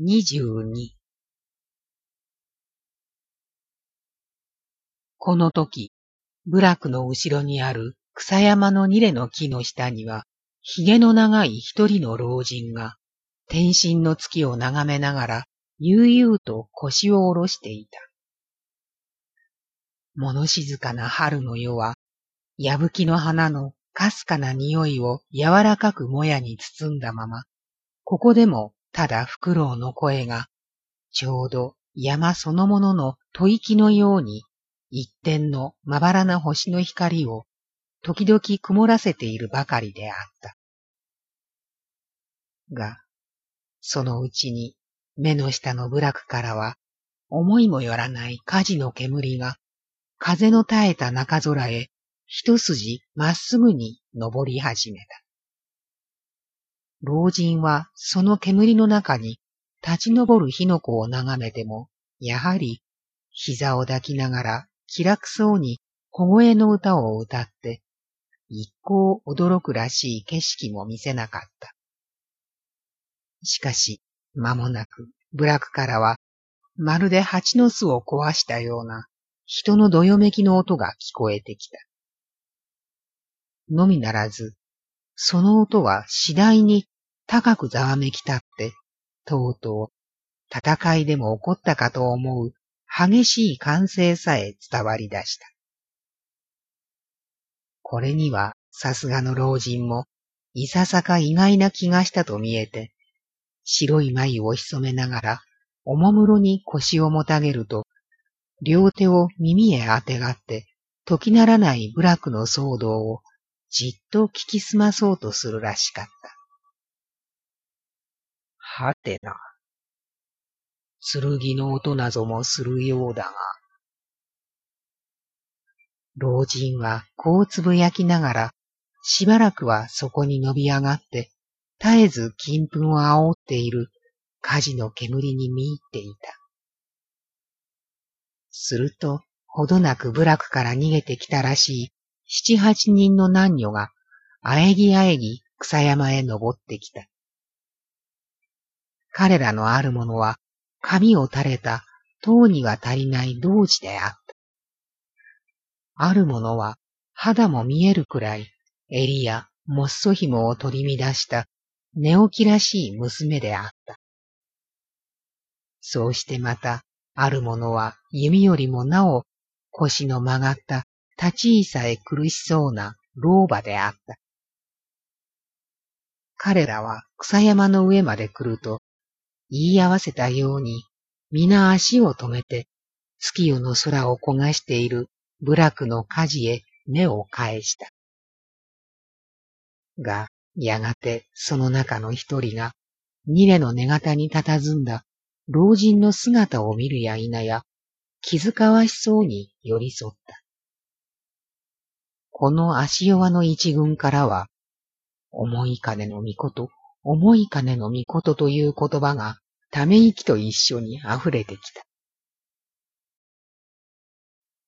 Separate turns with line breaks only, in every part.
二十二この時、部落の後ろにある草山の二レの木の下には、髭の長い一人の老人が、天神の月を眺めながら、悠々と腰を下ろしていた。物静かな春の夜は、矢吹の花のかすかな匂いを柔らかくもやに包んだまま、ここでもただフクロウの声が、ちょうど山そのものの吐息のように、一点のまばらな星の光を時々曇らせているばかりであった。が、そのうちに目の下の部落からは、思いもよらない火事の煙が、風の絶えた中空へ一筋まっすぐに登り始めた。老人はその煙の中に立ち上る火の粉を眺めても、やはり膝を抱きながら気楽そうに小声の歌を歌って、一向驚くらしい景色も見せなかった。しかし、間もなく、部落からは、まるで蜂の巣を壊したような人のどよめきの音が聞こえてきた。のみならず、その音は次第に高くざわめき立って、とうとう戦いでも起こったかと思う激しい歓声さえ伝わり出した。これにはさすがの老人もいささか意外な気がしたと見えて、白い眉を潜めながら、おもむろに腰をもたげると、両手を耳へあてがって、時ならない部落の騒動をじっと聞きすまそうとするらしかった。はてな。剣の音などもするようだが。老人はこうつぶやきながら、しばらくはそこに伸び上がって、絶えず金粉を煽っている火事の煙に見入っていた。すると、ほどなく部落から逃げてきたらしい七八人の男女が、あえぎあえぎ草山へ登ってきた。彼らのあるものは、髪を垂れた塔には足りない童子であった。あるものは、肌も見えるくらい、襟やもっそ紐を取り乱した寝起きらしい娘であった。そうしてまた、ある者は弓よりもなお腰の曲がった立ち居さえ苦しそうな老婆であった。彼らは草山の上まで来ると、言い合わせたように、皆足を止めて、月夜の空を焦がしている部落の火事へ目を返した。が、やがてその中の一人が、二レの寝型に佇んだ老人の姿を見るや否や、気遣わしそうに寄り添った。この足弱の一軍からは、思い金の御事、思い金の御事という言葉がため息と一緒に溢れてきた。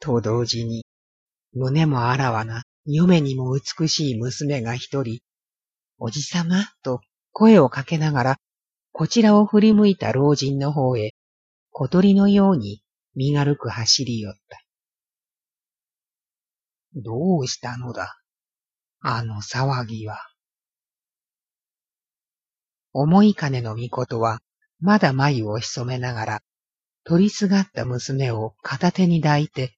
と同時に、胸もあらわな、嫁にも美しい娘が一人、おじさまと声をかけながら、こちらを振り向いた老人の方へ、小鳥のように身軽く走り寄った。どうしたのだ？あの騒ぎは。思い金の御事は、まだ眉を潜めながら、取りすがった娘を片手に抱いて、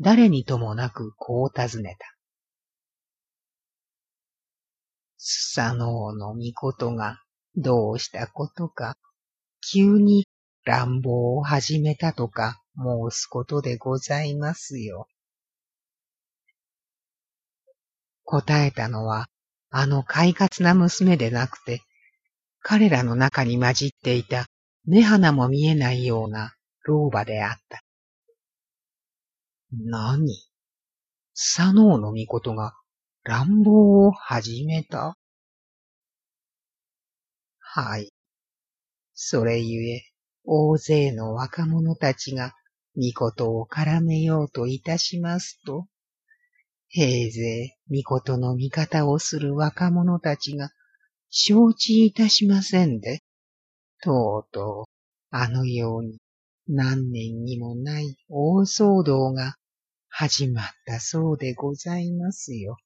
誰にともなくこう尋ねた。スサノオの御事がどうしたことか、急に乱暴を始めたとか申すことでございますよ。答えたのは、あの快活な娘でなくて、彼らの中に混じっていた目鼻も見えないような老婆であった。何？佐野の御事が乱暴を始めた？はい。それゆえ、大勢の若者たちが、御事を絡めようといたしますと、平勢、御事の味方をする若者たちが、承知いたしませんで、とうとう、あのように何年にもない大騒動が始まったそうでございますよ。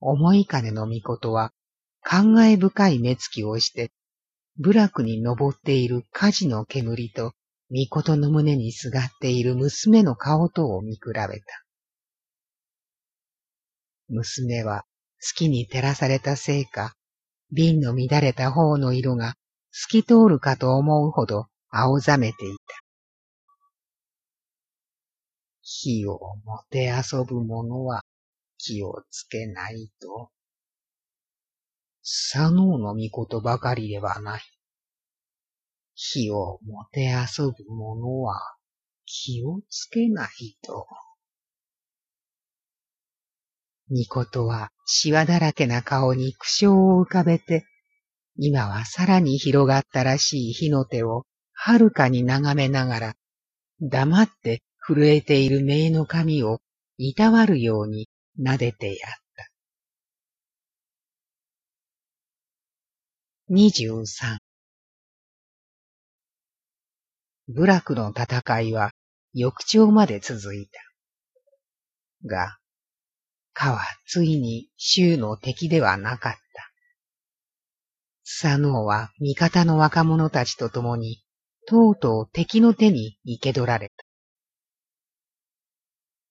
思い金の御事は感慨深い目つきをして、部落に登っている火事の煙と、御事の胸にすがっている娘の顔とを見比べた。娘は月に照らされたせいか、瓶の乱れた方の色が透き通るかと思うほど青ざめていた。火をもて遊ぶ者は気をつけないと。左脳の御事ばかりではない。火をもて遊ぶ者は気をつけないと。御事はシワだらけな顔に苦笑を浮かべて、今はさらに広がったらしい火の手をはるかに眺めながら、黙って震えている名の髪をいたわるように撫でてやった。二十三。部落の戦いは翌朝まで続いた。が、かはついに州の敵ではなかった。佐野は味方の若者たちと共に、とうとう敵の手に生け取られた。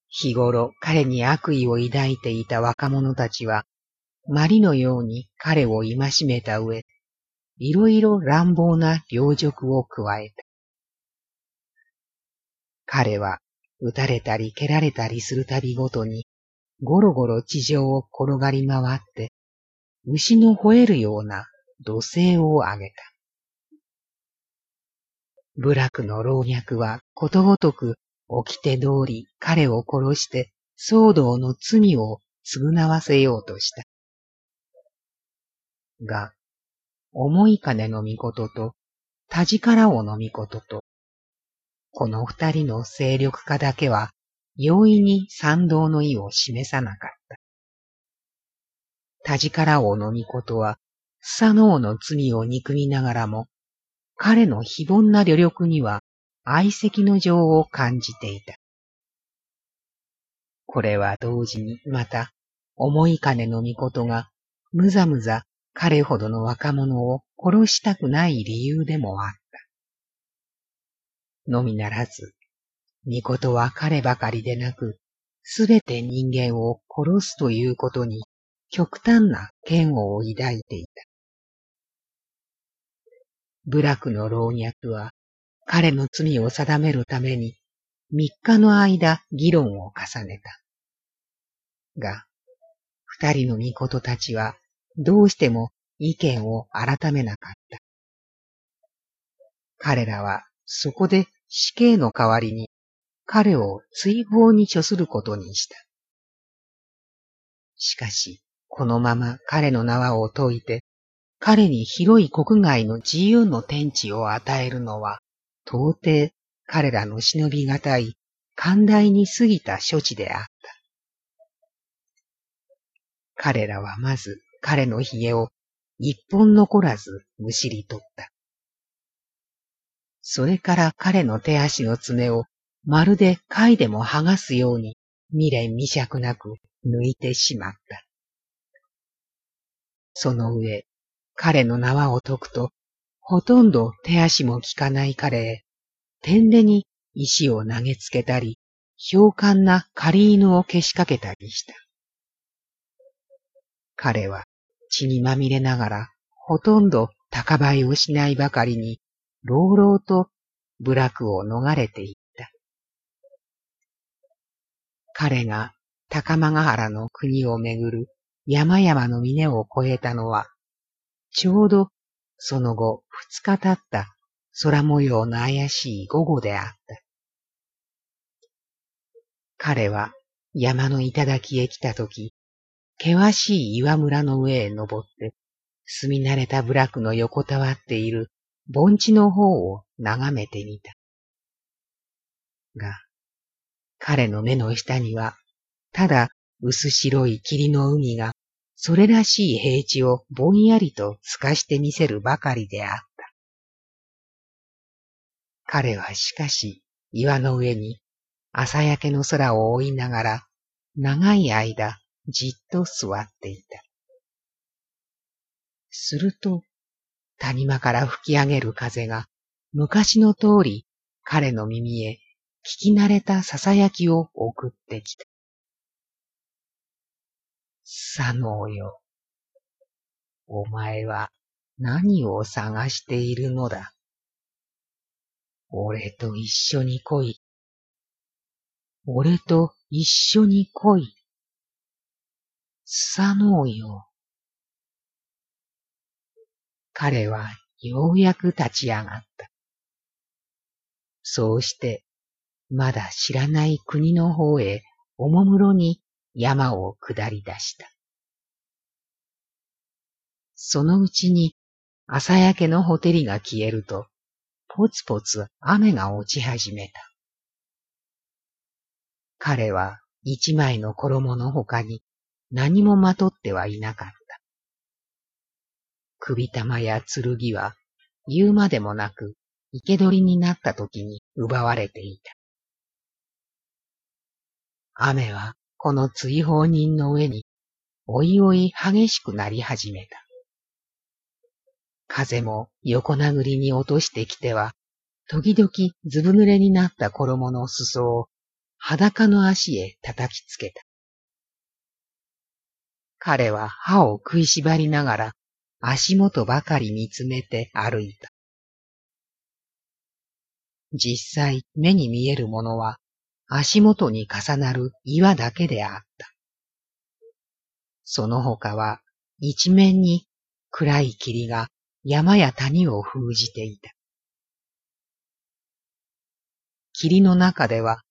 日頃彼に悪意を抱いていた若者たちは、マリのように彼を戒めた上、いろいろ乱暴な領辱を加えた。彼は撃たれたり蹴られたりするたびごとに、ゴロゴロ地上を転がり回って、牛の吠えるような土星を上げた。部落の老若はことごとく起きて通り彼を殺して騒動の罪を償わせようとした。が、思い金の御事と、田力王の御事と、この二人の勢力化だけは容易に賛同の意を示さなかった。田力王の御事は、スサノオの罪を憎みながらも、彼の非凡な旅力には愛惜の情を感じていた。これは同時にまた、思い金の御事が、むざむざ彼ほどの若者を殺したくない理由でもあった。のみならず、御事は彼ばかりでなく、すべて人間を殺すということに極端な嫌悪を抱いていた。部落の老若は彼の罪を定めるために三日の間議論を重ねた。が、二人の御事たちはどうしても意見を改めなかった。彼らはそこで死刑の代わりに彼を追放に処することにした。しかし、このまま彼の縄を解いて、彼に広い国外の自由の天地を与えるのは、到底彼らの忍びがたい寛大に過ぎた処置であった。彼らはまず彼の髭を一本残らずむしり取った。それから彼の手足の爪をまるで貝でも剥がすように未練未釈なく抜いてしまった。その上、彼の縄を解くと、ほとんど手足も効かない彼へ、天でに石を投げつけたり、氷管な狩犬をけしかけたりした。彼は血にまみれながら、ほとんど高倍をしないばかりに、朗々と部落を逃れていった。彼が高間ヶ原の国をめぐる山々の峰を越えたのは、ちょうどその後二日経った空模様の怪しい午後であった。彼は山の頂へ来たとき、険しい岩村の上へ登って、住み慣れた部落の横たわっている盆地の方を眺めてみた。が、彼の目の下には、ただ薄白い霧の海がそれらしい平地をぼんやりと透かしてみせるばかりであった。彼はしかし岩の上に朝焼けの空を追いながら長い間じっと座っていた。すると谷間から吹き上げる風が昔の通り彼の耳へ聞き慣れた囁きを送ってきた。佐野よ。お前は何を探しているのだ。俺と一緒に来い。俺と一緒に来い。佐野よ。彼はようやく立ち上がった。そうして、まだ知らない国の方へおもむろに山を下り出した。そのうちに朝焼けのほてりが消えると、ぽつぽつ雨が落ち始めた。彼は一枚の衣の他に何もまとってはいなかった。首玉や剣は言うまでもなく生け捕りになった時に奪われていた。雨はこの追放人の上においおい激しくなり始めた。風も横殴りに落としてきては、時々ずぶ濡れになった衣の裾を裸の足へ叩きつけた。彼は歯を食いしばりながら足元ばかり見つめて歩いた。実際目に見えるものは足元に重なる岩だけであった。その他は一面に暗い霧が山や谷を封じていた。霧の中では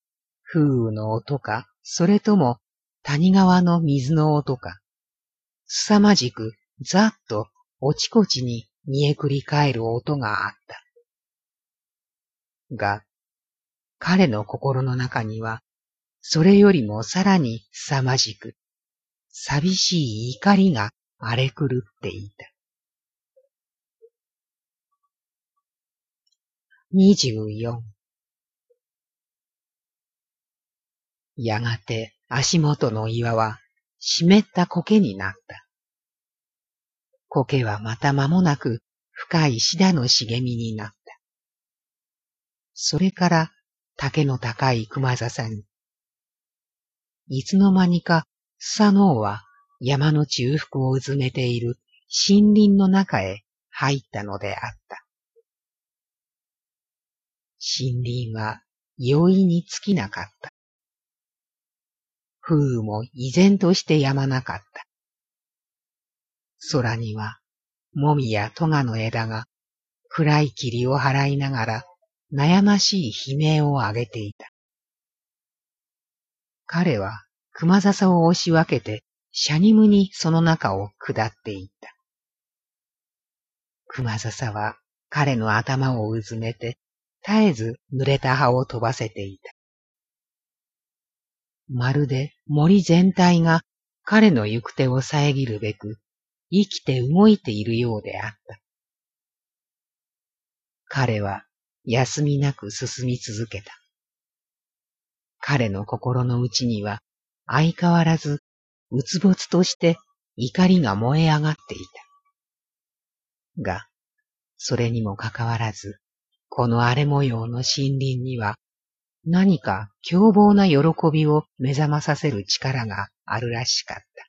風雨の音か、それとも谷川の水の音か、凄まじくざっとおちこちに見えくり返る音があった。が、彼の心の中には、それよりもさらに凄まじく、寂しい怒りが荒れ狂っていた。二十四やがて足元の岩は湿った苔になった。苔はまた間もなく深いシダの茂みになった。それから竹の高い熊笹に。いつの間にか、スサノオは山の中腹をうずめている森林の中へ入ったのであった。森林は容易に尽きなかった。風雨も依然としてやまなかった。空には、もみやトガの枝が暗い霧を払いながら悩ましい悲鳴を上げていた。彼は熊笹を押し分けて、シャニムにその中を下っていった。熊笹は彼の頭をうずめて、絶えず濡れた葉を飛ばせていた。まるで森全体が彼の行く手を遮るべく、生きて動いているようであった。彼は休みなく進み続けた。彼の心の内には相変わらずうつぼつとして怒りが燃え上がっていた。が、それにもかかわらず、この荒れ模様の森林には何か凶暴な喜びを目覚まさせる力があるらしかった。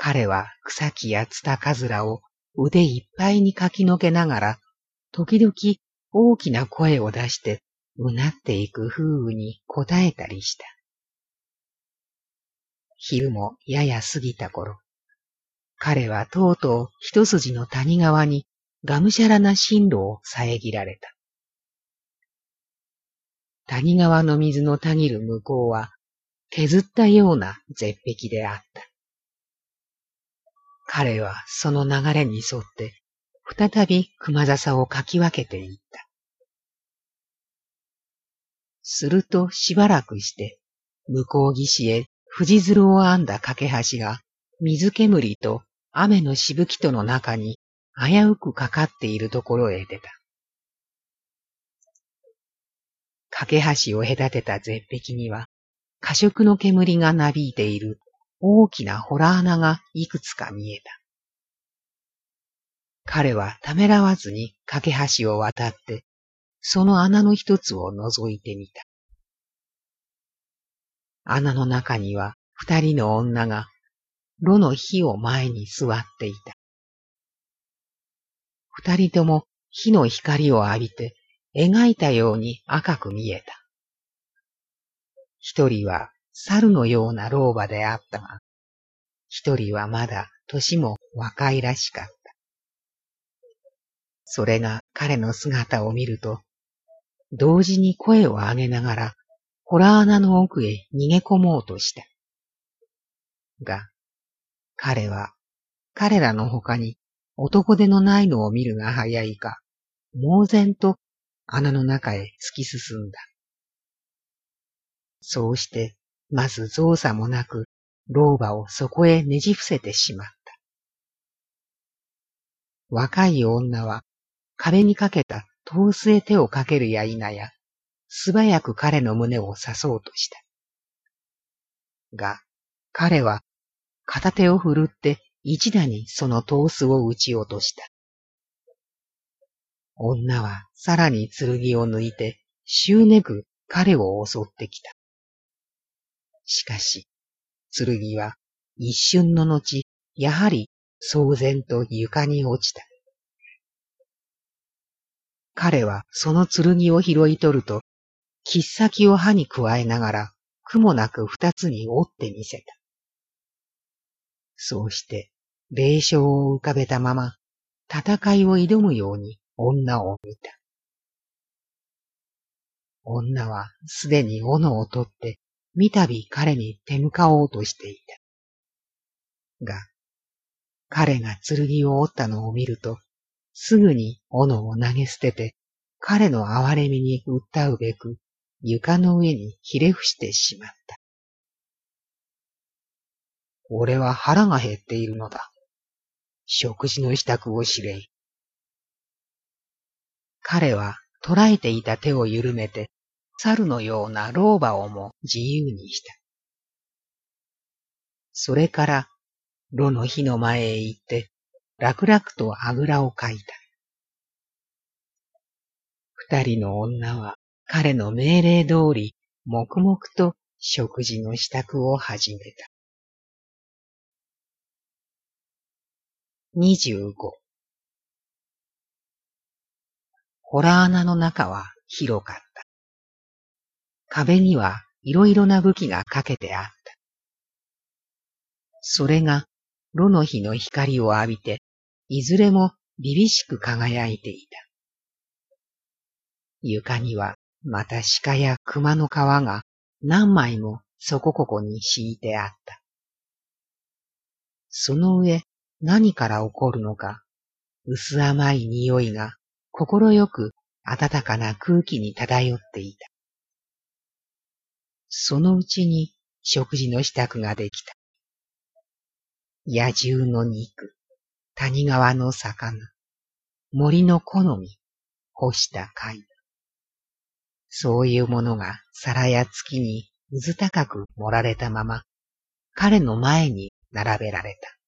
彼は草木やツタカズラを腕いっぱいにかきのけながら時々大きな声を出してうなっていく風雨に応えたりした。昼もやや過ぎた頃、彼はとうとう一筋の谷川にがむしゃらな進路を遮られた。谷川の水のたぎる向こうは削ったような絶壁であった。彼はその流れに沿って再び熊笹をかき分けていった。するとしばらくして、向こう岸へ藤鶴を編んだ架け橋が水煙と雨のしぶきとの中に危うくかかっているところへ出た。架け橋を隔てた絶壁には、過色の煙がなびいている大きなホラ穴がいくつか見えた。彼はためらわずに架け橋を渡って、その穴の一つを覗いてみた。穴の中には二人の女が炉の火を前に座っていた。二人とも火の光を浴びて描いたように赤く見えた。一人は猿のような老婆であったが、一人はまだ年も若いらしかった。それが彼の姿を見ると、同時に声を上げながら、ホラー穴の奥へ逃げ込もうとした。が、彼は、彼らの他に男手のないのを見るが早いか、猛然と穴の中へ突き進んだ。そうして、まず造作もなく、老婆をそこへねじ伏せてしまった。若い女は、壁にかけた遠巣へ手をかけるや否や、素早く彼の胸を刺そうとした。が、彼は片手を振るって一打にそのトースを撃ち落とした。女はさらに剣を抜いて、執念く彼を襲ってきた。しかし、剣は一瞬の後、やはり騒然と床に落ちた。彼はその剣を拾い取ると、切っ先を歯に加えながら、苦もなく二つに折ってみせた。そうして、霊障を浮かべたまま、戦いを挑むように女を見た。女はすでに斧を取って、三度彼に手向かおうとしていた。が、彼が剣を折ったのを見ると、すぐに斧を投げ捨てて、彼の哀れみに訴うべく、床の上にひれ伏してしまった。俺は腹が減っているのだ。食事の支度を知れい。彼は捕らえていた手を緩めて、猿のような老婆をも自由にした。それから、炉の火の前へ行って、楽々とあぐらをかいた。二人の女は彼の命令通り、黙々と食事の支度を始めた。25ホラー穴の中は広かった。壁にはいろいろな武器がかけてあった。それが炉の火の光を浴びて、いずれも凛々しく輝いていた。床にはまた鹿や熊の皮が何枚もそこここに敷いてあった。その上、何から起こるのか、薄甘い匂いが心よく暖かな空気に漂っていた。そのうちに食事の支度ができた。野獣の肉、谷川の魚、森の好み、干した貝。そういうものが皿や月にうず高く盛られたまま、彼の前に並べられた。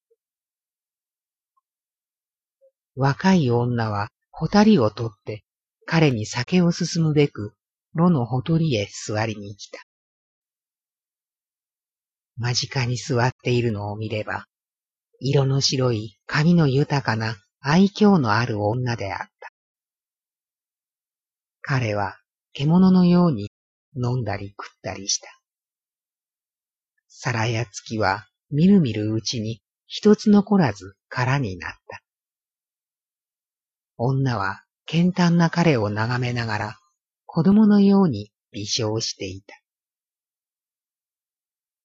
若い女はほたりを取って彼に酒を進むべく炉のほとりへ座りに来た。間近に座っているのを見れば、色の白い髪の豊かな愛嬌のある女であった。彼は獣のように飲んだり食ったりした。皿や月はみるみるうちに一つ残らず空になった。女は健坦な彼を眺めながら子供のように微笑していた。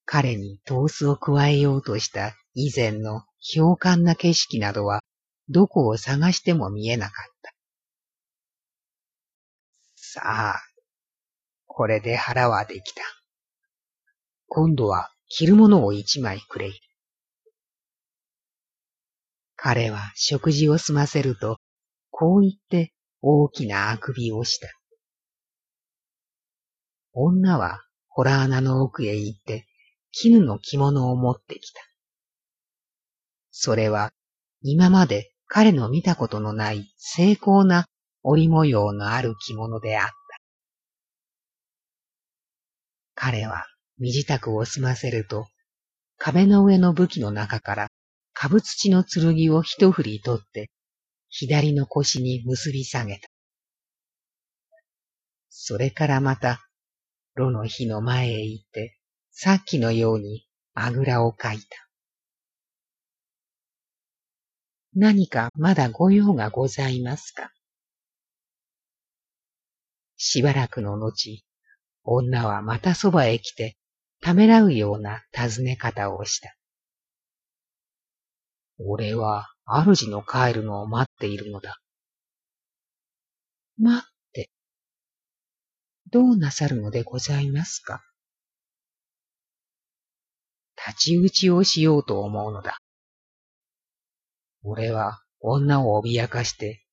彼にトースを加えようとした以前の氷寒な景色などはどこを探しても見えなかった。さあ、これで腹はできた。今度は着るものを一枚くれ。彼は食事を済ませると、こう言って大きなあくびをした。女はホラー穴の奥へ行って、絹の着物を持ってきた。それは今まで彼の見たことのない精巧な織模様のある着物であった。彼は身支度を済ませると、壁の上の武器の中から株土の剣を一振り取って、左の腰に結び下げた。それからまた、炉の火の前へ行って、さっきのようにあぐらをかいた。何かまだご用がございますか？しばらくの後、女はまたそばへ来て、ためらうような尋ね方をした。俺は主の帰るのを待っているのだ。待って。どうなさるのでございますか？立ち打ちをしようと思うのだ。俺は女を脅かして、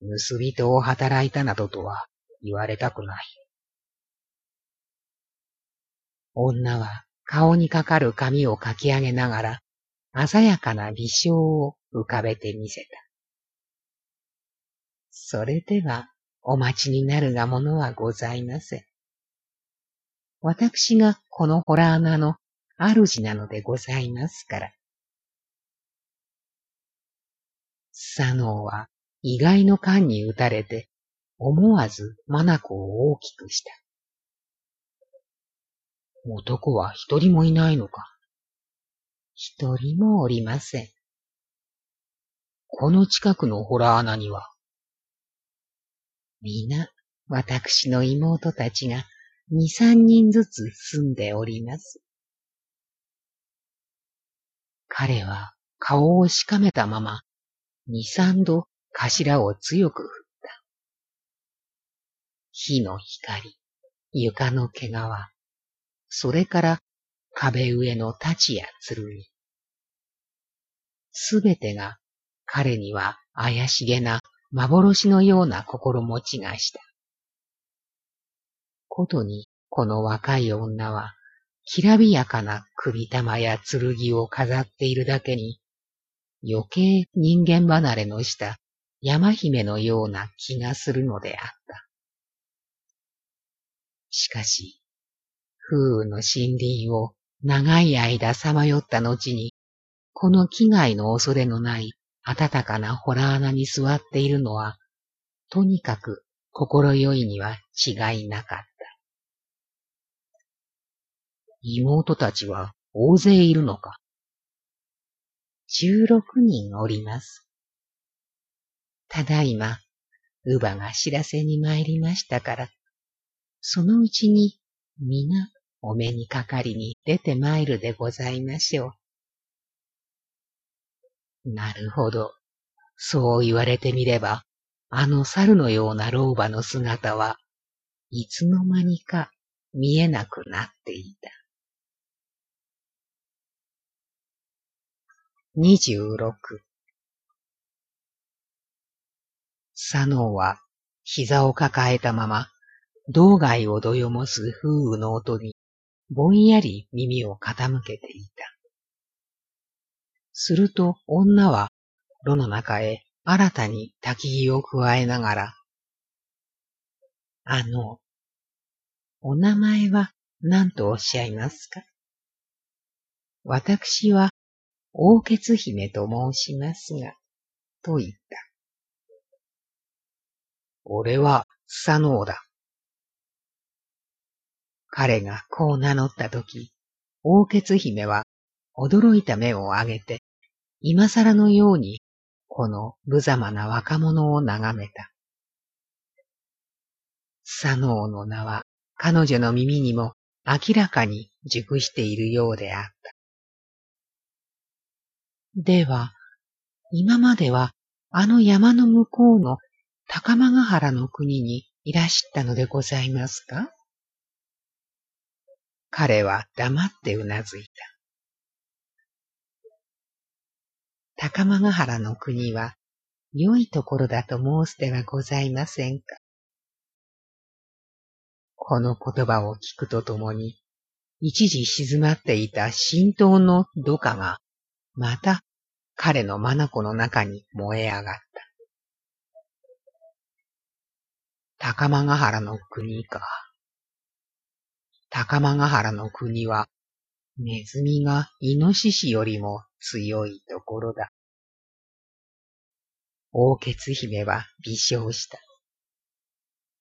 盗人を働いたなどとは言われたくない。女は顔にかかる髪をかき上げながら、鮮やかな微笑を浮かべてみせた。それではお待ちになるがものはございません。私がこのホラー穴の主なのでございますから。佐野は意外の感に打たれて、思わず眼を大きくした。男は一人もいないのか一人もおりません。この近くのホラー穴には、皆、私の妹たちが二三人ずつ住んでおります。彼は顔をしかめたまま、二三度頭を強く振った。火の光、床の毛皮、それから壁上の太刀や剣。すべてが彼には怪しげな幻のような心持ちがした。ことにこの若い女はきらびやかな首玉や剣を飾っているだけに余計人間離れのした山姫のような気がするのであった。しかし、風雨の森林を長い間さまよった後に、この危害の恐れのない暖かなホラー穴に座っているのは、とにかく心よいには違いなかった。妹たちは大勢いるのか十六人おります。ただいま、乳母が知らせに参りましたから、そのうちに皆お目にかかりに出て参るでございましょう。なるほど。そう言われてみれば、あの猿のような老婆の姿は、いつの間にか見えなくなっていた。二十六佐野は膝を抱えたまま、道外をどよもす風雨の音に、ぼんやり耳を傾けていた。すると女は、炉の中へ新たに焚き火を加えながら、あの、お名前は何とおっしゃいますか？私は大血姫と申しますが、と言った。俺は佐野だ。彼がこう名乗ったとき、大血姫は驚いた目を上げて、今更のようにこの無様な若者を眺めた。佐野の名は彼女の耳にも明らかに熟しているようであった。では、今まではあの山の向こうの高間ヶ原の国にいらしたのでございますか？彼は黙ってうなずいた。高間ヶ原の国は良いところだと申すではございませんか？この言葉を聞くとともに、一時静まっていた神道の土下が、また彼の眼の中に燃え上がった。高間ヶ原の国か。高間ヶ原の国は、ネズミがイノシシよりも強いところだ。大血姫は微笑した。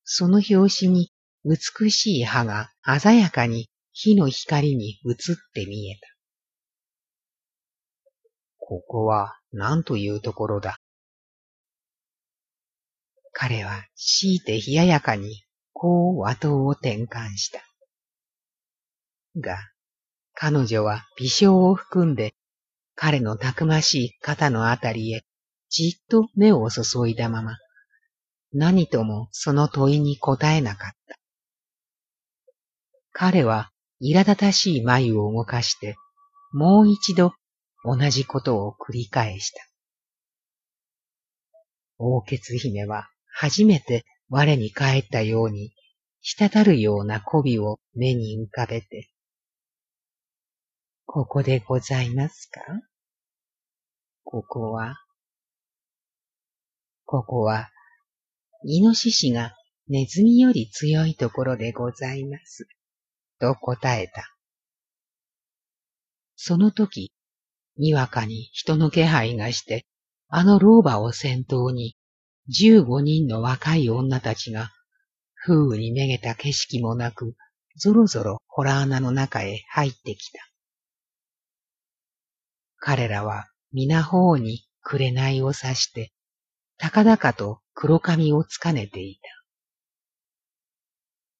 その拍子に美しい葉が鮮やかに火の光に映って見えた。ここは何というところだ？彼は強いて冷ややかにこう和刀を転換した。が、彼女は微笑を含んで彼のたくましい肩のあたりへじっと目を注いだまま、何ともその問いに答えなかった。彼は苛立たしい眉を動かして、もう一度同じことを繰り返した。大血姫は初めて我に帰ったように、滴るような媚びを目に浮かべて、ここでございますか？ここは、ここは、イノシシがネズミより強いところでございます。と答えた。その時、にわかに人の気配がして、あの老婆を先頭に、十五人の若い女たちが、風雨にめげた景色もなく、ぞろぞろホラー穴の中へ入ってきた。彼らは皆方に紅を刺して、高々と黒髪をつかねていた。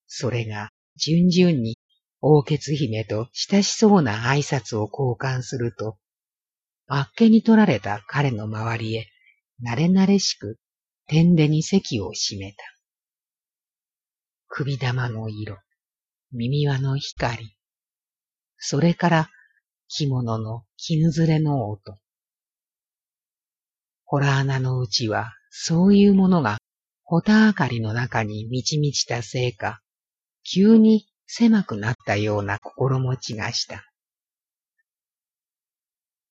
それが順々に大血姫と親しそうな挨拶を交換すると、あっけに取られた彼の周りへ、慣れ慣れしく、天でに席を締めた。首玉の色、耳輪の光、それから着物の絹ずれの音。ホラー穴のうちは、そういうものが、ホタ明かりの中に満ち満ちたせいか、急に狭くなったような心持ちがした。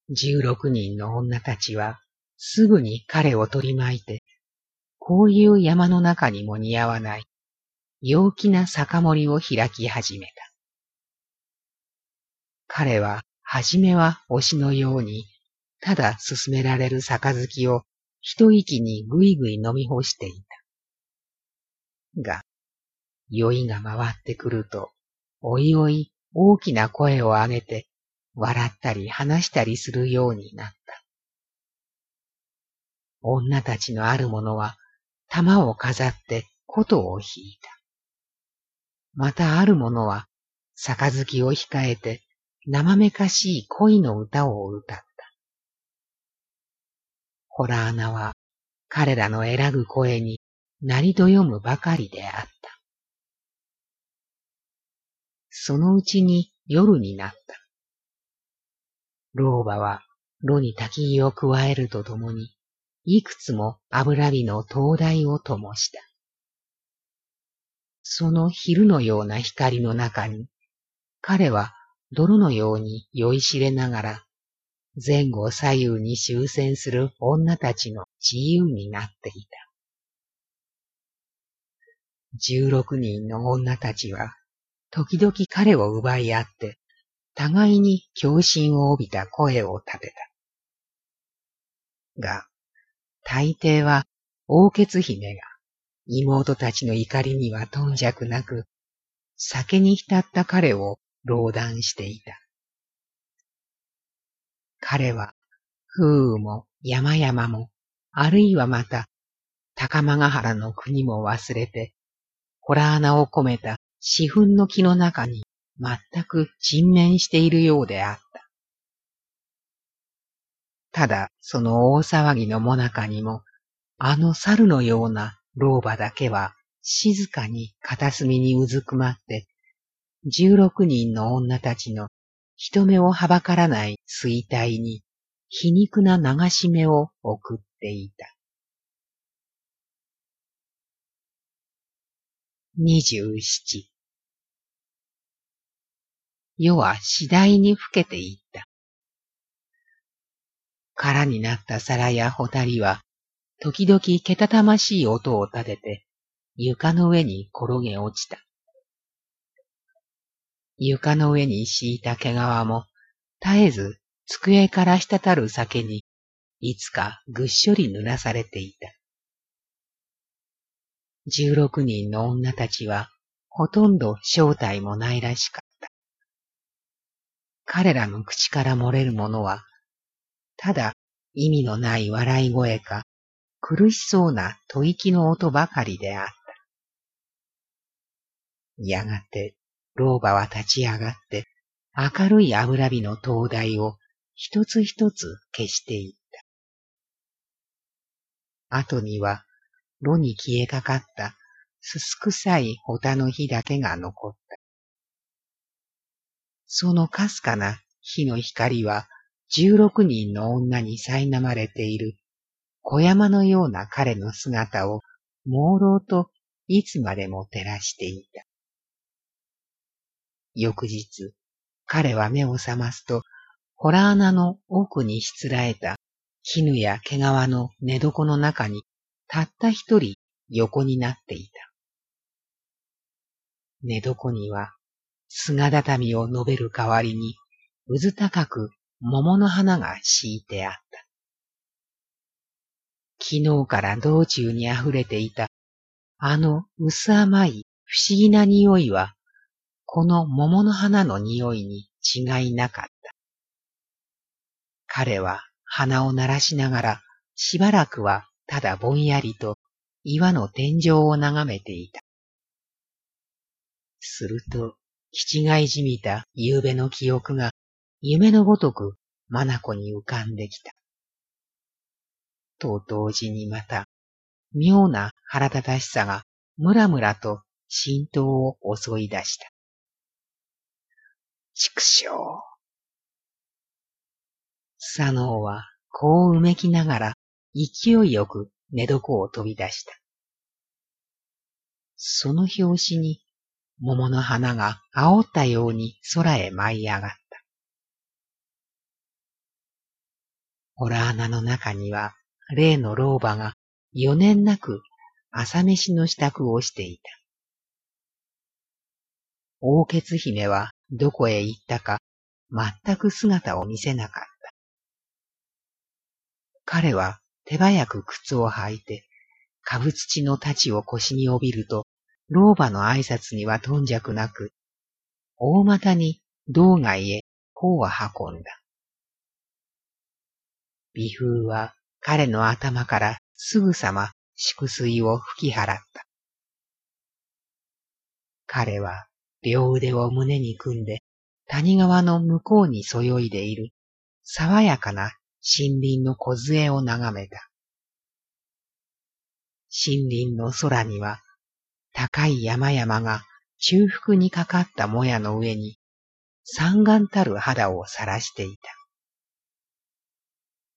十六人の女たちはすぐに彼を取り巻いて、こういう山の中にも似合わない陽気な酒盛りを開き始めた。彼は、はじめは推しのように、ただ進められる杯を一息にぐいぐい飲み干していた。が、酔いが回ってくると、おいおい大きな声を上げて、笑ったり話したりするようになった。女たちのある者は、玉を飾って琴を弾いた。またある者は、杯を控えて、生めかしい恋の歌を歌った。ホラー穴は、彼らの選ぐ声に、なりと読むばかりであった。そのうちに夜になった。老婆は炉に焚き火を加えるとともに、いくつも油火の灯台を灯した。その昼のような光の中に、彼は泥のように酔いしれながら、前後左右に終戦する女たちの自由になっていた。十六人の女たちは時々彼を奪い合って、互いに狂心を帯びた声を立てた。が、大抵は大血姫が妹たちの怒りには頓着なく、酒に浸った彼を浪談していた。彼は風雨も山々も、あるいはまた高間ヶ原の国も忘れて、ホラー穴を込めた四分の木の中に全く沈面しているようであった。ただその大騒ぎの最中にも、あの猿のような老婆だけは静かに片隅にうずくまって、十六人の女たちの人目をはばからない衰退に皮肉な流し目を送っていた。二十七夜は次第に更けていった。空になった皿やホタリは、時々けたたましい音を立てて、床の上に転げ落ちた。床の上に敷いた毛皮も、絶えず机から滴る酒に、いつかぐっしょり濡らされていた。十六人の女たちは、ほとんど正体もないらしかっ。彼らの口から漏れるものは、ただ意味のない笑い声か、苦しそうな吐息の音ばかりであった。やがて、老婆は立ち上がって、明るい油火の灯台を一つ一つ消していった。後には、炉に消えかかったすすくさいホタの火だけが残った。そのかすかな火の光は十六人の女に苛まれている小山のような彼の姿を朦朧といつまでも照らしていた。翌日、彼は目を覚ますと、ホラー穴の奥にしつらえた絹や毛皮の寝床の中にたった一人横になっていた。寝床には姿畳を述べる代わりに、うず高く桃の花が敷いてあった。昨日から道中に溢れていた、あの薄甘い不思議な匂いは、この桃の花の匂いに違いなかった。彼は鼻を鳴らしながら、しばらくはただぼんやりと岩の天井を眺めていた。すると、気違いじみた夕べの記憶が夢のごとく眼に浮かんできた。と同時にまた、妙な腹立たしさがむらむらと浸透を襲い出した。畜生。佐野はこううめきながら勢いよく寝床を飛び出した。その拍子に桃の花が煽ったように空へ舞い上がった。ホラー穴の中には、例の老婆が余念なく朝飯の支度をしていた。大血姫はどこへ行ったか全く姿を見せなかった。彼は手早く靴を履いて、株土の太刀を腰に帯びると、老婆の挨拶には頓着なく、大股に道外へ甲を運んだ。美風は彼の頭からすぐさま祝水を吹き払った。彼は両腕を胸に組んで谷川の向こうにそよいでいる爽やかな森林の梢を眺めた。森林の空には高い山々が中腹にかかったもやの上に三眼たる肌を晒していた。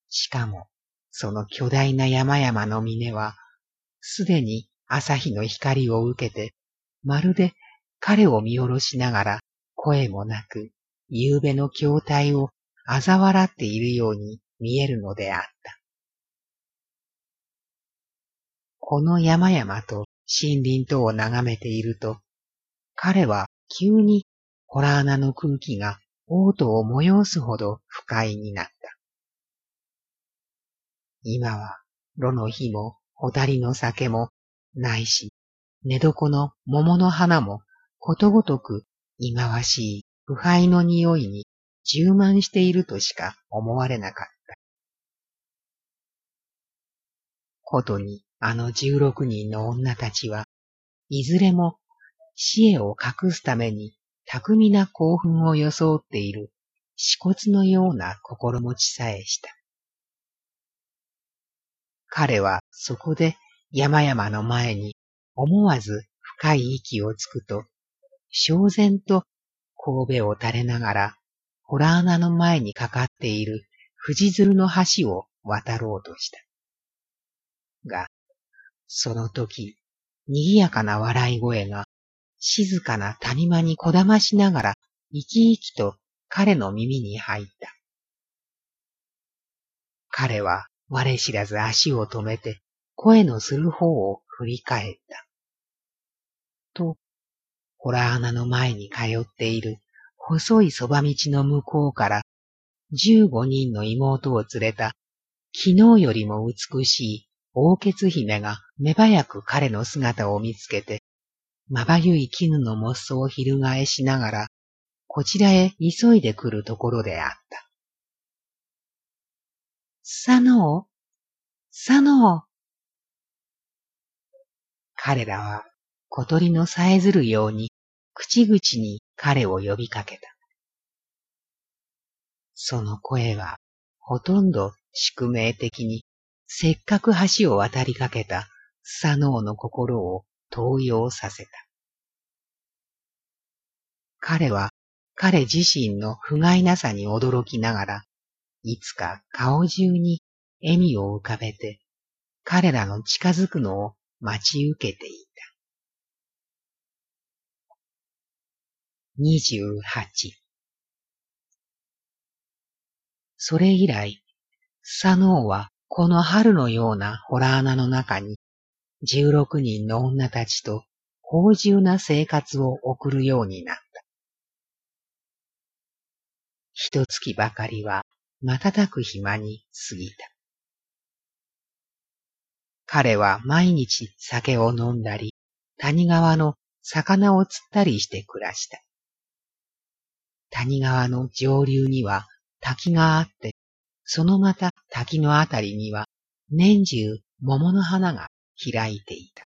しかも、その巨大な山々の峰は、すでに朝日の光を受けて、まるで彼を見下ろしながら声もなく、夕べの筐体を嘲笑っているように見えるのであった。この山々と森林とを眺めていると、彼は急にホラー穴の空気が嘔吐を催すほど不快になった。今は、炉の火も、ほたりの酒も、ないし、寝床の桃の花も、ことごとく、忌まわしい腐敗の匂いに充満しているとしか思われなかった。ことに、あの十六人の女たちは、いずれも死へを隠すために巧みな興奮を装っている死骨のような心持ちさえした。彼はそこで山々の前に思わず深い息をつくと、焦然と神戸を垂れながら、ホラー穴の前にかかっている藤鶴の橋を渡ろうとした。が、その時、賑やかな笑い声が、静かな谷間にこだましながら、生き生きと彼の耳に入った。彼は我知らず足を止めて、声のする方を振り返った。と、ホラ穴の前に通っている細いそば道の向こうから十五人の妹を連れた昨日よりも美しい大血姫が目早く彼の姿を見つけて、まばゆい絹のモスを翻しながら、こちらへ急いで来るところであった。佐野佐野彼らは小鳥のさえずるように口々に彼を呼びかけた。その声はほとんど宿命的にせっかく橋を渡りかけたスサノオの心を動揺させた。彼は彼自身の不甲斐なさに驚きながら、いつか顔中に笑みを浮かべて、彼らの近づくのを待ち受けていた。二十八それ以来、スサノオはこの春のようなホラー穴の中に、十六人の女たちと芳醇な生活を送るようになった。一月ばかりは瞬く暇に過ぎた。彼は毎日酒を飲んだり、谷川の魚を釣ったりして暮らした。谷川の上流には滝があって、そのまた滝のあたりには年中桃の花が開いていた。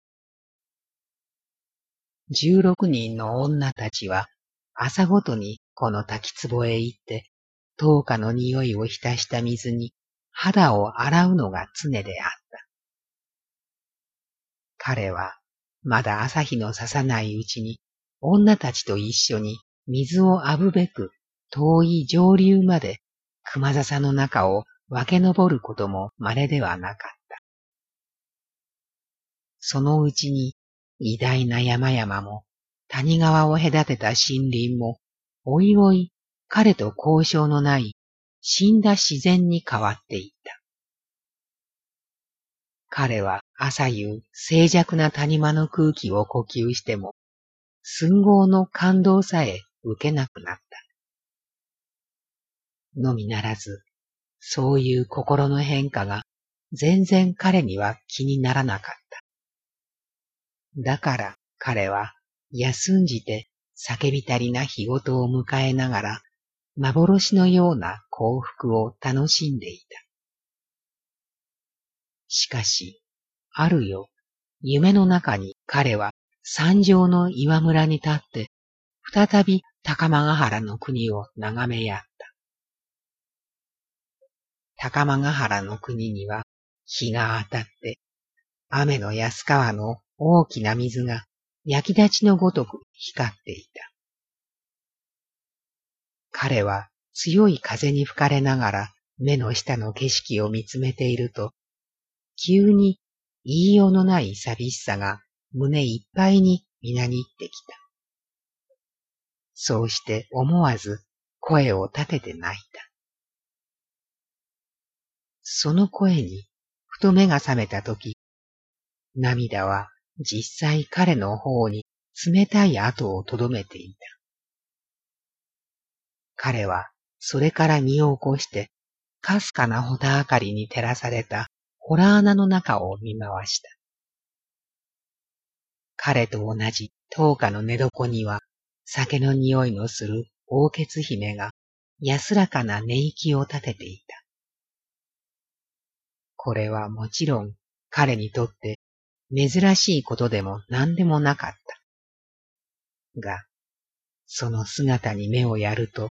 十六人の女たちは朝ごとにこの滝壺へ行って、灯火の匂いを浸した水に肌を洗うのが常であった。彼はまだ朝日の差さないうちに女たちと一緒に水を浴ぶべく遠い上流まで熊笹の中を分け登ることも稀ではなかった。そのうちに偉大な山々も谷川を隔てた森林もおいおい彼と交渉のない死んだ自然に変わっていった。彼は朝夕静寂な谷間の空気を呼吸しても寸合の感動さえ受けなくなった。のみならず、そういう心の変化が全然彼には気にならなかった。だから彼は休んじて叫びたりな日ごとを迎えながら幻のような幸福を楽しんでいた。しかし、あるよ、夢の中に彼は山上の岩村に立って、再び高間ヶ原の国を眺めやった。高間ヶ原の国には日が当たって、雨の安川の大きな水が焼き立ちのごとく光っていた。彼は強い風に吹かれながら目の下の景色を見つめていると、急に言いようのない寂しさが胸いっぱいにみなぎってきた。そうして思わず声を立てて泣いた。その声にふと目が覚めたとき、涙は実際彼の方に冷たい跡をとどめていた。彼はそれから身を起こして、かすかな穂田明かりに照らされたホラー穴の中を見回した。彼と同じ灯火の寝床には酒の匂いのする大血姫が安らかな寝息を立てていた。これはもちろん彼にとって珍しいことでも何でもなかった。が、その姿に目をやると、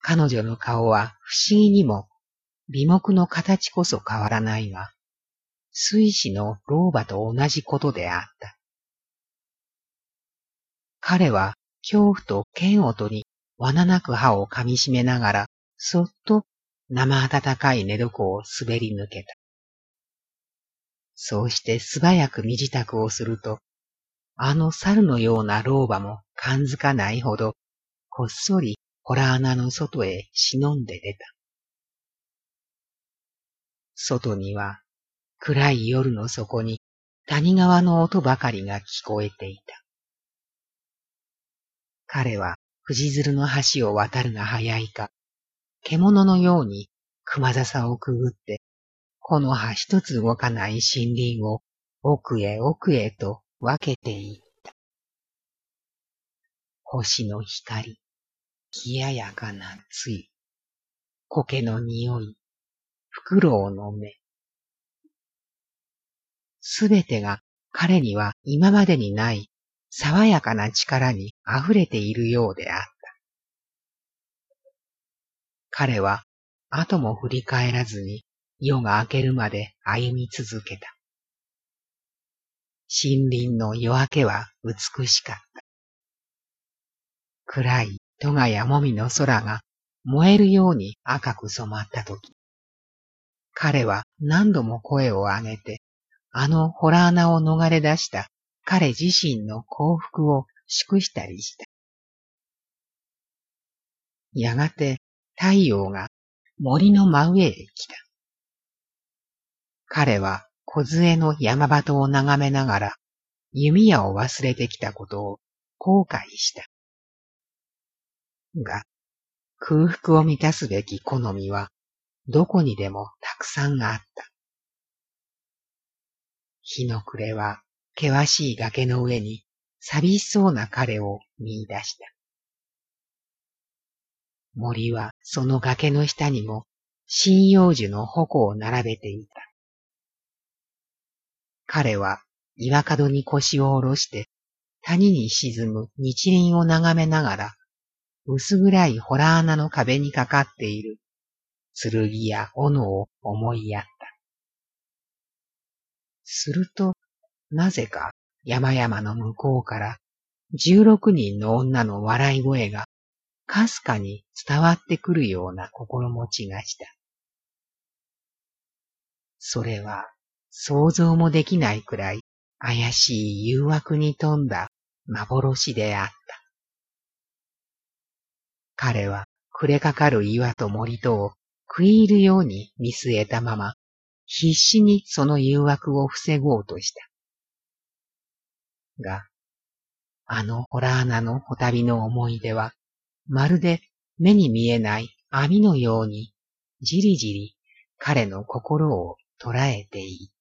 彼女の顔は不思議にも美目の形こそ変わらないが、水死の老婆と同じことであった。彼は恐怖と剣を取り罠なく歯を噛み締めながら、そっと生温かい寝床を滑り抜けた。そうして素早く身支度をすると、あの猿のような老婆も感づかないほど、こっそりホラ穴の外へ忍んで出た。外には暗い夜の底に谷川の音ばかりが聞こえていた。彼は藤鶴の橋を渡るが早いか、獣のように熊笹をくぐって、この葉一つ動かない森林を奥へ奥へと分けていった。星の光、冷ややかなつい、苔の匂い、フクロウの目。すべてが彼には今までにない爽やかな力に溢れているようであった。彼は後も振り返らずに夜が明けるまで歩み続けた。森林の夜明けは美しかった。暗い戸賀やもみの空が燃えるように赤く染まったとき、彼は何度も声を上げて、あのホラー穴を逃れ出した彼自身の幸福を祝したりした。やがて太陽が森の真上へ来た。彼は小杖の山鳩を眺めながら弓矢を忘れてきたことを後悔した。が、空腹を満たすべき好みはどこにでもたくさんあった。日の暮れは険しい崖の上に寂しそうな彼を見出した。森はその崖の下にも針葉樹の矛を並べていた。彼は岩角に腰を下ろして谷に沈む日輪を眺めながら薄暗いホラー穴の壁にかかっている剣や斧を思いやった。すると、なぜか山々の向こうから十六人の女の笑い声がかすかに伝わってくるような心持ちがした。それは想像もできないくらい怪しい誘惑に富んだ幻であった。彼は暮れかかる岩と森とを食い入るように見据えたまま、必死にその誘惑を防ごうとした。が、あのホラー穴のホタビの思い出は、まるで目に見えない網のように、じりじり彼の心を捉えていた。